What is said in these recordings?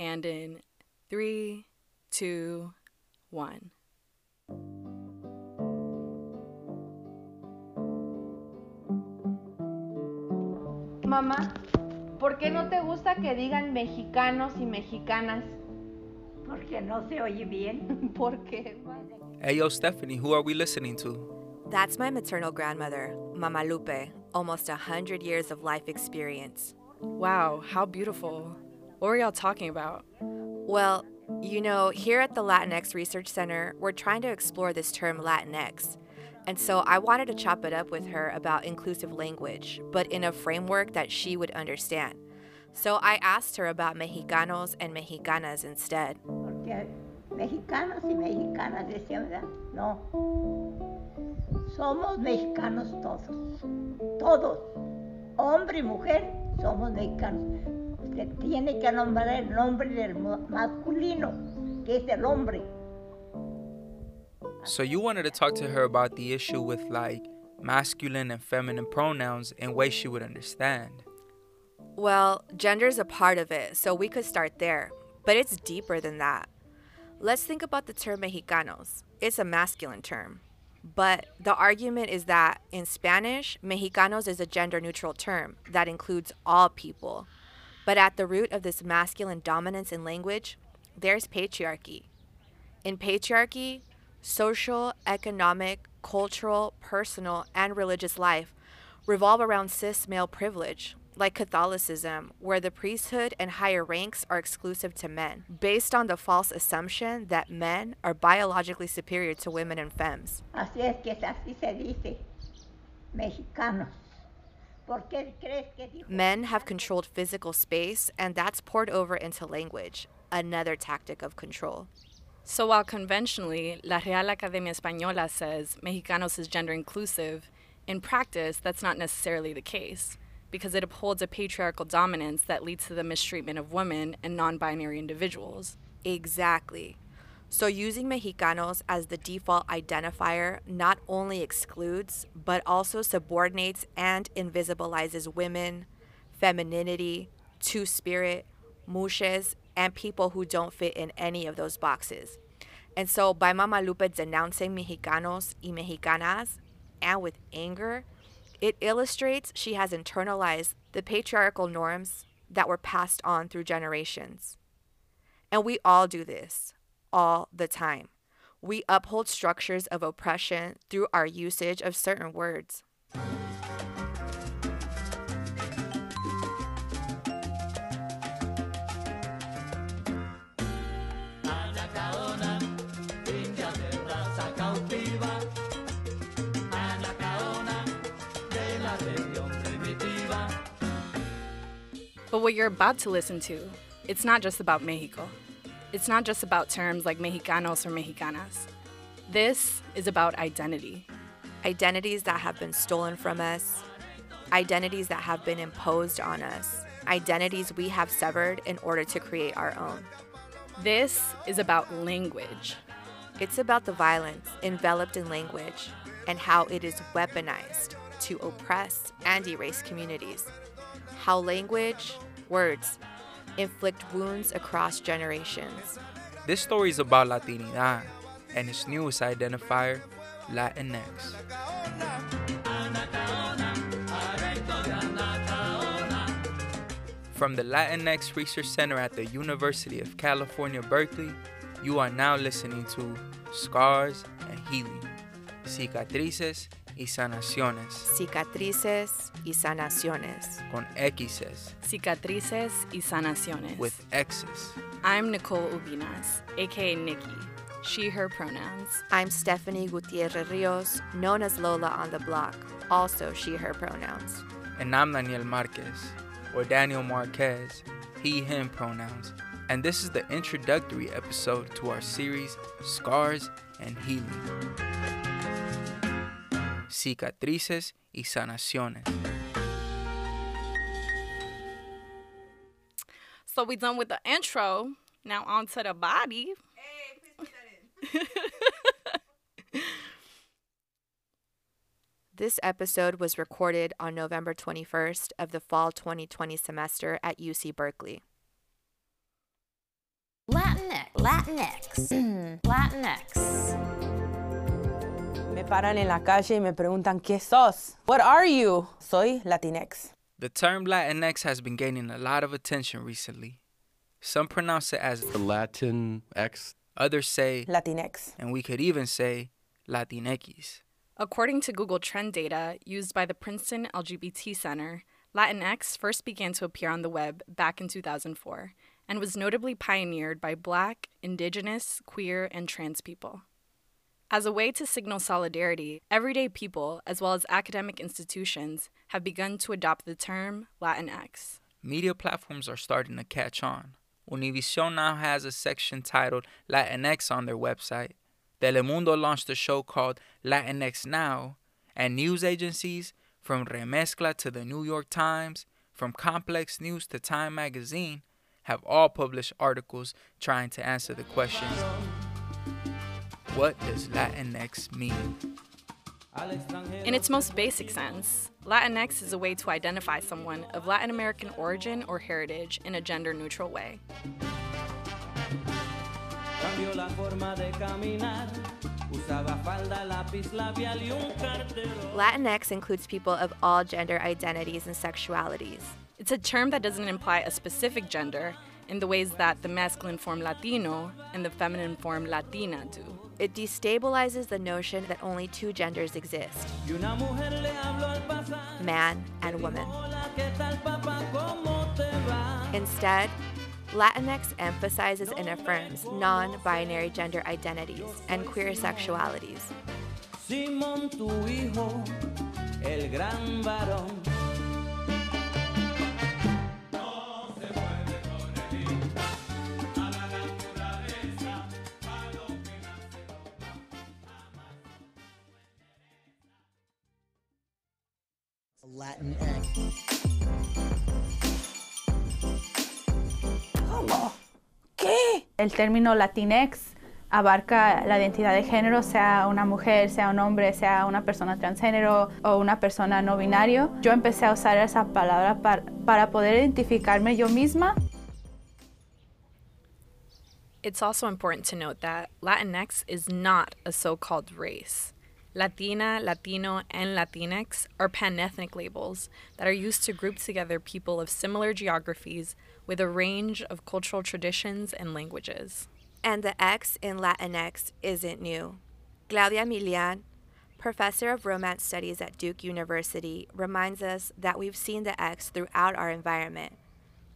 And in three, two, one. Mamá, ¿por qué no te gusta que digan mexicanos y mexicanas? Porque no se oye bien. ¿Por qué? Hey, yo, Stephanie, who are we listening to? That's my maternal grandmother, Mama Lupe, almost a hundred years of life experience. Wow, how beautiful. What were y'all talking about? Well, you know, here at the Latinx Research Center, we're trying to explore this term Latinx. And so I wanted to chop it up with her about inclusive language, but in a framework that she would understand. So I asked her about Mexicanos and Mexicanas instead. Porque mexicanos y mexicanas decían, ¿verdad? No. Somos mexicanos todos. Todos. Hombre y mujer somos mexicanos. Usted tiene que nombrar el nombre del masculino, que es el hombre. So you wanted to talk to her about the issue with like masculine and feminine pronouns in ways she would understand. Well, gender's a part of it, so we could start there, but it's deeper than that. Let's think about the term Mexicanos. It's a masculine term. But the argument is that in Spanish, Mexicanos is a gender neutral term that includes all people. But at the root of this masculine dominance in language, there's patriarchy. In patriarchy, social, economic, cultural, personal, and religious life revolve around cis male privilege, like Catholicism, where the priesthood and higher ranks are exclusive to men, based on the false assumption that men are biologically superior to women and femmes. Así es que así se dice. Mexicanos. ¿Por qué crees que dijo? Men have controlled physical space, and that's poured over into language, another tactic of control. So while conventionally La Real Academia Española says Mexicanos is gender inclusive, in practice that's not necessarily the case because it upholds a patriarchal dominance that leads to the mistreatment of women and non-binary individuals. Exactly. So, using Mexicanos as the default identifier not only excludes, but also subordinates and invisibilizes women, femininity, two spirit, mujeres, and people who don't fit in any of those boxes. And so, by Mama Lupe denouncing Mexicanos y Mexicanas, and with anger, it illustrates she has internalized the patriarchal norms that were passed on through generations. And we all do this all the time. We uphold structures of oppression through our usage of certain words. But what you're about to listen to, it's not just about Mexico. It's not just about terms like Mexicanos or Mexicanas. This is about identity. Identities that have been stolen from us, identities that have been imposed on us, identities we have severed in order to create our own. This is about language. It's about the violence enveloped in language and how it is weaponized to oppress and erase communities. How language, words, inflict wounds across generations. This story is about Latinidad and its newest identifier, Latinx. From the Latinx Research Center at the University of California, Berkeley, you are now listening to Scars and Healing, Cicatrices y Sanaciones, Cicatrices y sanaciones. con X's, Cicatrices y sanaciones. with X's. I'm Nicole Ubinas, aka Nikki. She, her pronouns. I'm Stephanie Gutierrez Rios, known as Lola on the block, also she, her pronouns. And I'm Daniel Marquez, or Daniel Marquez, he, him pronouns. And this is the introductory episode to our series, Scars and Healing. Cicatrices y Sanaciones. So we done with the intro. Now on to the body. This episode was recorded on November 21st of the fall 2020 semester at UC Berkeley. Latinx. Latinx. Latinx. Me paran en la calle y me preguntan, ¿qué sos? What are you? Soy Latinx. The term Latinx has been gaining a lot of attention recently. Some pronounce it as Latinx. Others say, Latinx. and we could even say Latinx. According to Google Trend data used by the Princeton LGBT Center, Latinx first began to appear on the web back in 2004 and was notably pioneered by Black, Indigenous, queer, and trans people. As a way to signal solidarity, everyday people, as well as academic institutions, have begun to adopt the term Latinx. Media platforms are starting to catch on. Univision now has a section titled Latinx on their website. Telemundo launched a show called Latinx Now, and news agencies, from Remezcla to the New York Times, from Complex News to Time Magazine, have all published articles trying to answer the question What does Latinx mean? In its most basic sense, Latinx is a way to identify someone of Latin American origin or heritage in a gender neutral way. Cambió la forma de caminar, usaba falda, lápiz labial y un cartero. Latinx includes people of all gender identities and sexualities. It's a term that doesn't imply a specific gender in the ways that the masculine form Latino and the feminine form Latina do. It destabilizes the notion that only two genders exist Y una mujer le habló al pasar. man and woman. Hola, ¿qué tal, papá? ¿Cómo te va? Instead, Latinx emphasizes and affirms non binary gender identities and queer sexualities. Simón, ¿Cómo? ¿Qué? El término Latinx abarca la identidad de género, sea una mujer, sea un hombre, sea una persona transgénero o una persona no binario. Yo empecé a usar esa palabra par- para poder identificarme yo misma. It's also important to note that Latinx is not a so called race. Latina, Latino, and Latinx are panethnic labels that are used to group together people of similar geographies with a range of cultural traditions and languages. And the X in Latinx isn't new. Claudia Milian, professor of Romance Studies at Duke University, reminds us that we've seen the X throughout our environment.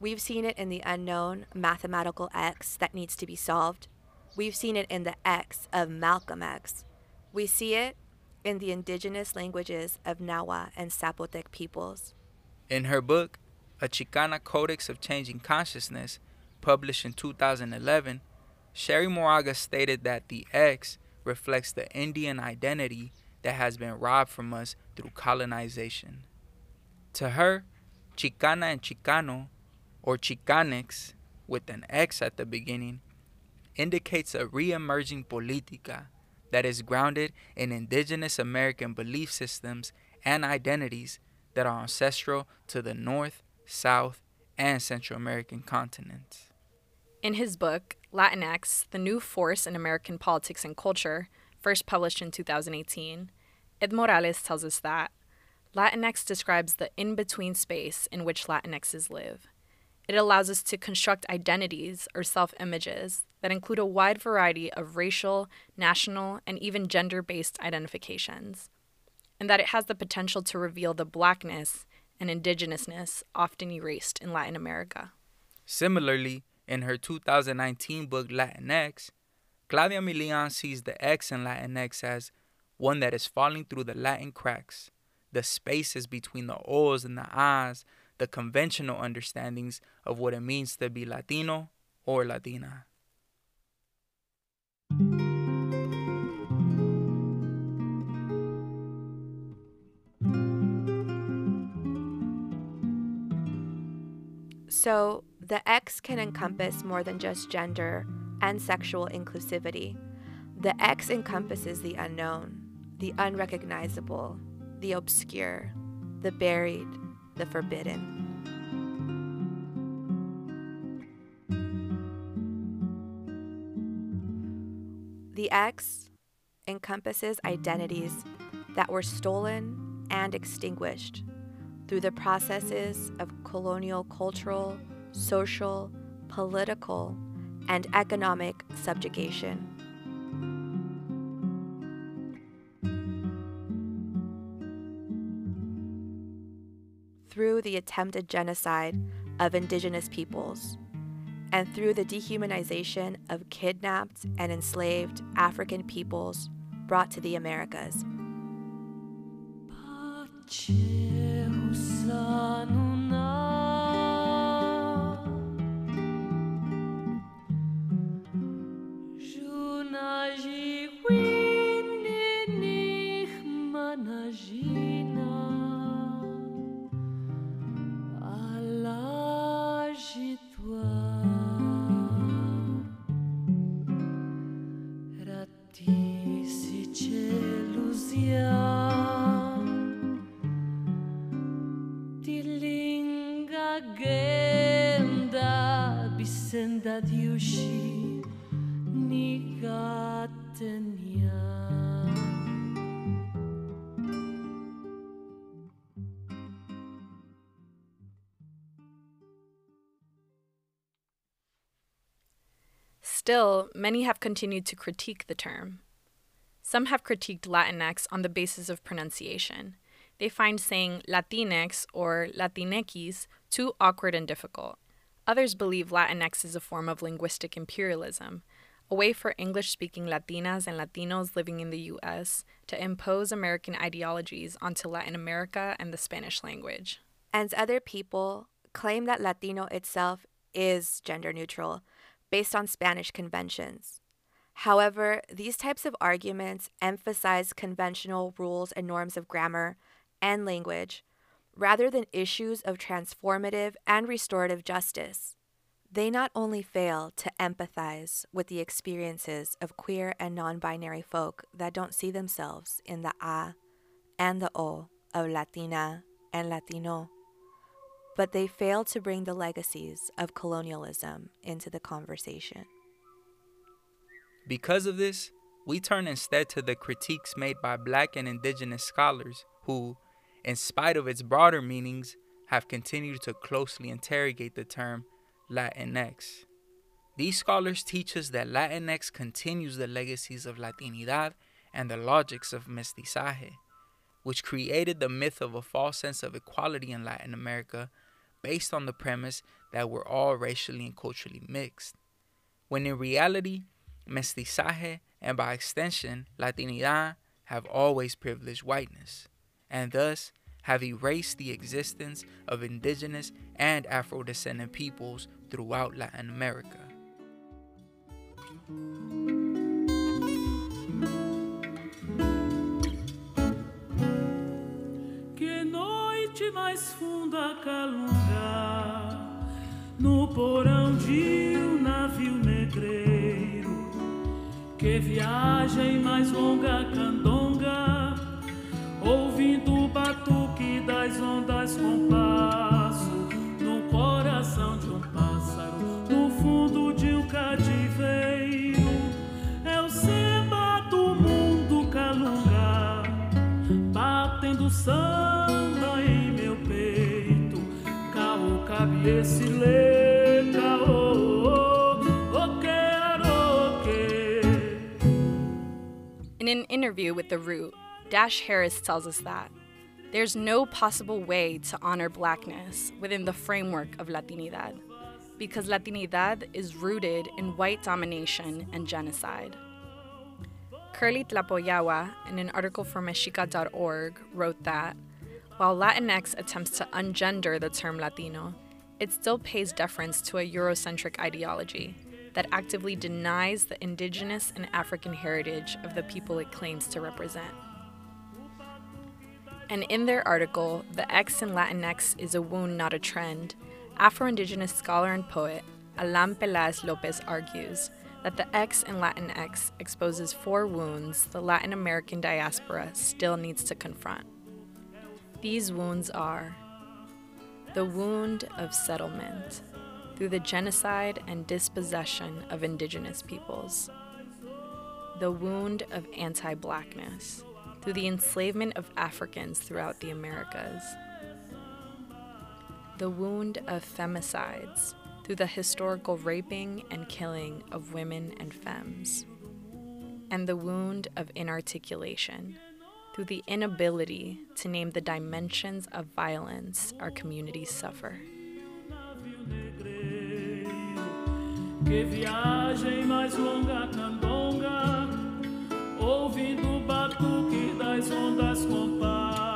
We've seen it in the unknown mathematical X that needs to be solved. We've seen it in the X of Malcolm X. We see it in the indigenous languages of Nahua and Zapotec peoples. In her book, A Chicana Codex of Changing Consciousness, published in 2011, Cherríe Moraga stated that the X reflects the Indian identity that has been robbed from us through colonization. To her, Chicana and Chicano, or Chicanx, with an X at the beginning, indicates a re emerging politica that is grounded in indigenous American belief systems and identities that are ancestral to the North, South, and Central American continents. In his book, Latinx The New Force in American Politics and Culture, first published in 2018, Ed Morales tells us that Latinx describes the in between space in which Latinxes live. It allows us to construct identities or self images that include a wide variety of racial, national, and even gender based identifications, and that it has the potential to reveal the blackness and indigenousness often erased in Latin America. Similarly, in her 2019 book Latinx, Claudia Milian sees the X in Latinx as one that is falling through the Latin cracks, the spaces between the O's and the I's, the conventional understandings of what it means to be Latino or Latina. So, the X can encompass more than just gender and sexual inclusivity. The X encompasses the unknown, the unrecognizable, the obscure, the buried, the forbidden. The X encompasses identities that were stolen and extinguished through the processes of colonial cultural, social, political, and economic subjugation. Through the attempted genocide of indigenous peoples, and through the dehumanization of kidnapped and enslaved African peoples brought to the Americas. Cielo sano na Still, many have continued to critique the term. Some have critiqued Latinx on the basis of pronunciation. They find saying Latinx or Latinx too awkward and difficult. Others believe Latinx is a form of linguistic imperialism, a way for English speaking Latinas and Latinos living in the U.S. to impose American ideologies onto Latin America and the Spanish language. And other people claim that Latino itself is gender neutral based on Spanish conventions. However, these types of arguments emphasize conventional rules and norms of grammar and language rather than issues of transformative and restorative justice. They not only fail to empathize with the experiences of queer and non binary folk that don't see themselves in the A and the O of Latina and Latino, but they fail to bring the legacies of colonialism into the conversation. Because of this, we turn instead to the critiques made by black and indigenous scholars who, in spite of its broader meanings, have continued to closely interrogate the term Latinx. These scholars teach us that Latinx continues the legacies of Latinidad and the logics of mestizaje, which created the myth of a false sense of equality in Latin America based on the premise that we're all racially and culturally mixed, when in reality, mestizaje and by extension, Latinidad have always privileged whiteness, and thus have erased the existence of indigenous and Afro descendant peoples throughout Latin America. Que noite mais funda calunga no porão de um navio negreiro que viagem mais longa ouvindo o batuque das ondas com passo no coração de um pássaro, no fundo de um cativeiro. É o samba do mundo calunga, batendo samba em meu peito. Caô cabe esse quero, que. In an interview with The Root, Dash Harris tells us that there's no possible way to honor blackness within the framework of Latinidad, because Latinidad is rooted in white domination and genocide. Kurly Tlapoyawa, in an article for Mexika.org, wrote that while Latinx attempts to ungender the term Latino, it still pays deference to a Eurocentric ideology that actively denies the indigenous and African heritage of the people it claims to represent. And in their article, The X in Latinx is a Wound, Not a Trend, Afro Indigenous scholar and poet Alan Peláez Lopez argues that the X in Latinx exposes four wounds the Latin American diaspora still needs to confront. These wounds are the wound of settlement through the genocide and dispossession of indigenous peoples, the wound of anti blackness through the enslavement of Africans throughout the Americas, the wound of femicides through the historical raping and killing of women and femmes, and the wound of inarticulation through the inability to name the dimensions of violence our communities suffer. Que viagem mais longa ouvindo o batuque das ondas compasso,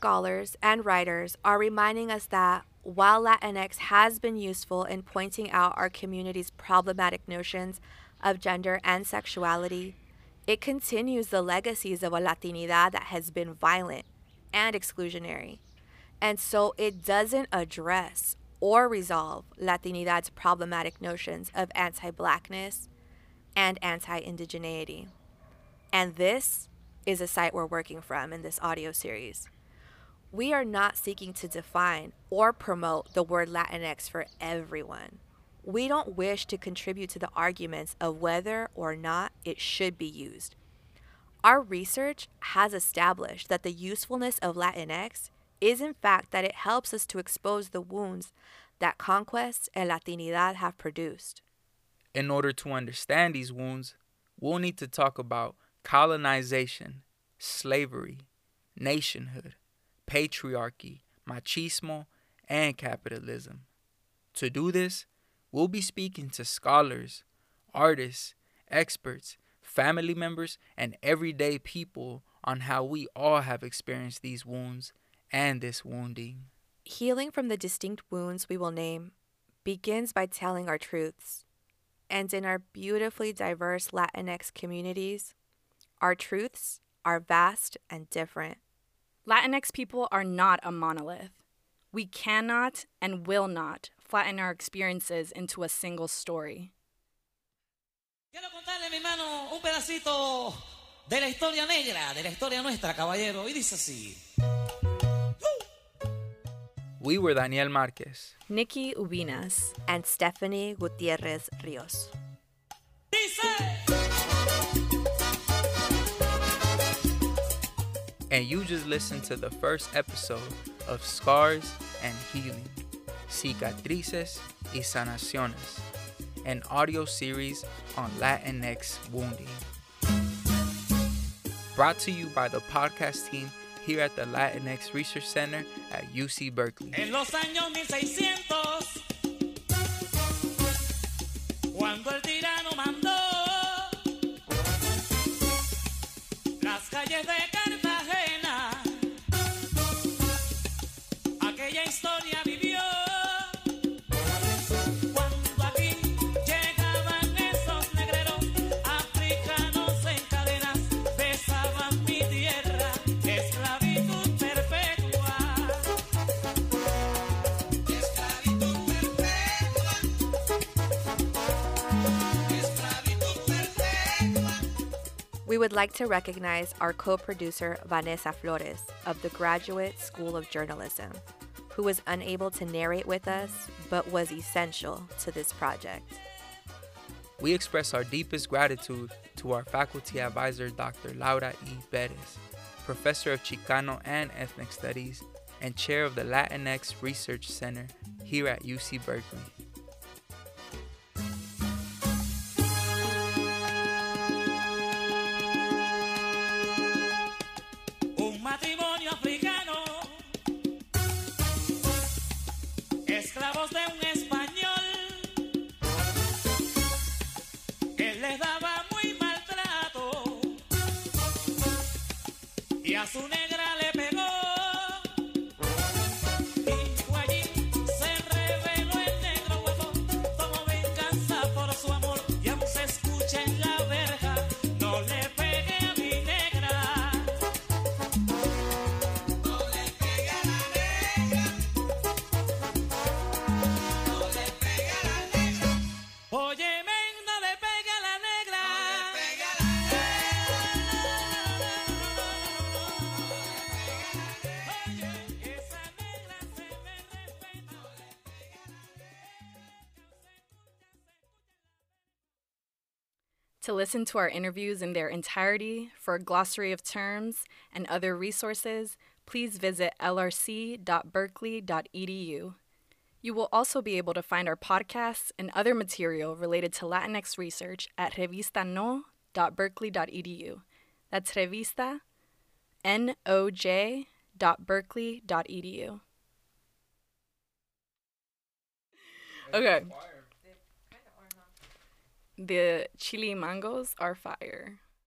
scholars and writers are reminding us that while Latinx has been useful in pointing out our community's problematic notions of gender and sexuality, it continues the legacies of a Latinidad that has been violent and exclusionary. And so it doesn't address or resolve Latinidad's problematic notions of anti blackness and anti indigeneity. And this is a site we're working from in this audio series. We are not seeking to define or promote the word Latinx for everyone. We don't wish to contribute to the arguments of whether or not it should be used. Our research has established that the usefulness of Latinx is, in fact, that it helps us to expose the wounds that conquest and Latinidad have produced. In order to understand these wounds, we'll need to talk about colonization, slavery, nationhood, patriarchy, machismo, and capitalism. To do this, we'll be speaking to scholars, artists, experts, family members, and everyday people on how we all have experienced these wounds and this wounding. Healing from the distinct wounds we will name begins by telling our truths. And in our beautifully diverse Latinx communities, our truths are vast and different. Latinx people are not a monolith. We cannot and will not flatten our experiences into a single story. Quiero contarle, mi hermano, un pedacito de la historia negra, de la historia nuestra, caballero. Y dice así. We were Daniel Marquez, Nikki Ubinas, and Stephanie Gutierrez Rios. And you just listened to the first episode of Scars and Healing, Cicatrices y Sanaciones, an audio series on Latinx wounding. Brought to you by the podcast team here at the Latinx Research Center at UC Berkeley. En would like to recognize our co producer, Vanessa Flores, of the Graduate School of Journalism, who was unable to narrate with us but was essential to this project. We express our deepest gratitude to our faculty advisor, Dr. Laura E. Perez, professor of Chicano and Ethnic Studies and chair of the Latinx Research Center here at UC Berkeley. Les daba muy maltrato y a su negra To listen to our interviews in their entirety, for a glossary of terms and other resources, please visit lrc.berkeley.edu. You will also be able to find our podcasts and other material related to Latinx research at revistano.berkeley.edu. That's revista, N-O-J, dot berkeley.edu. Okay. The chili mangoes are fire.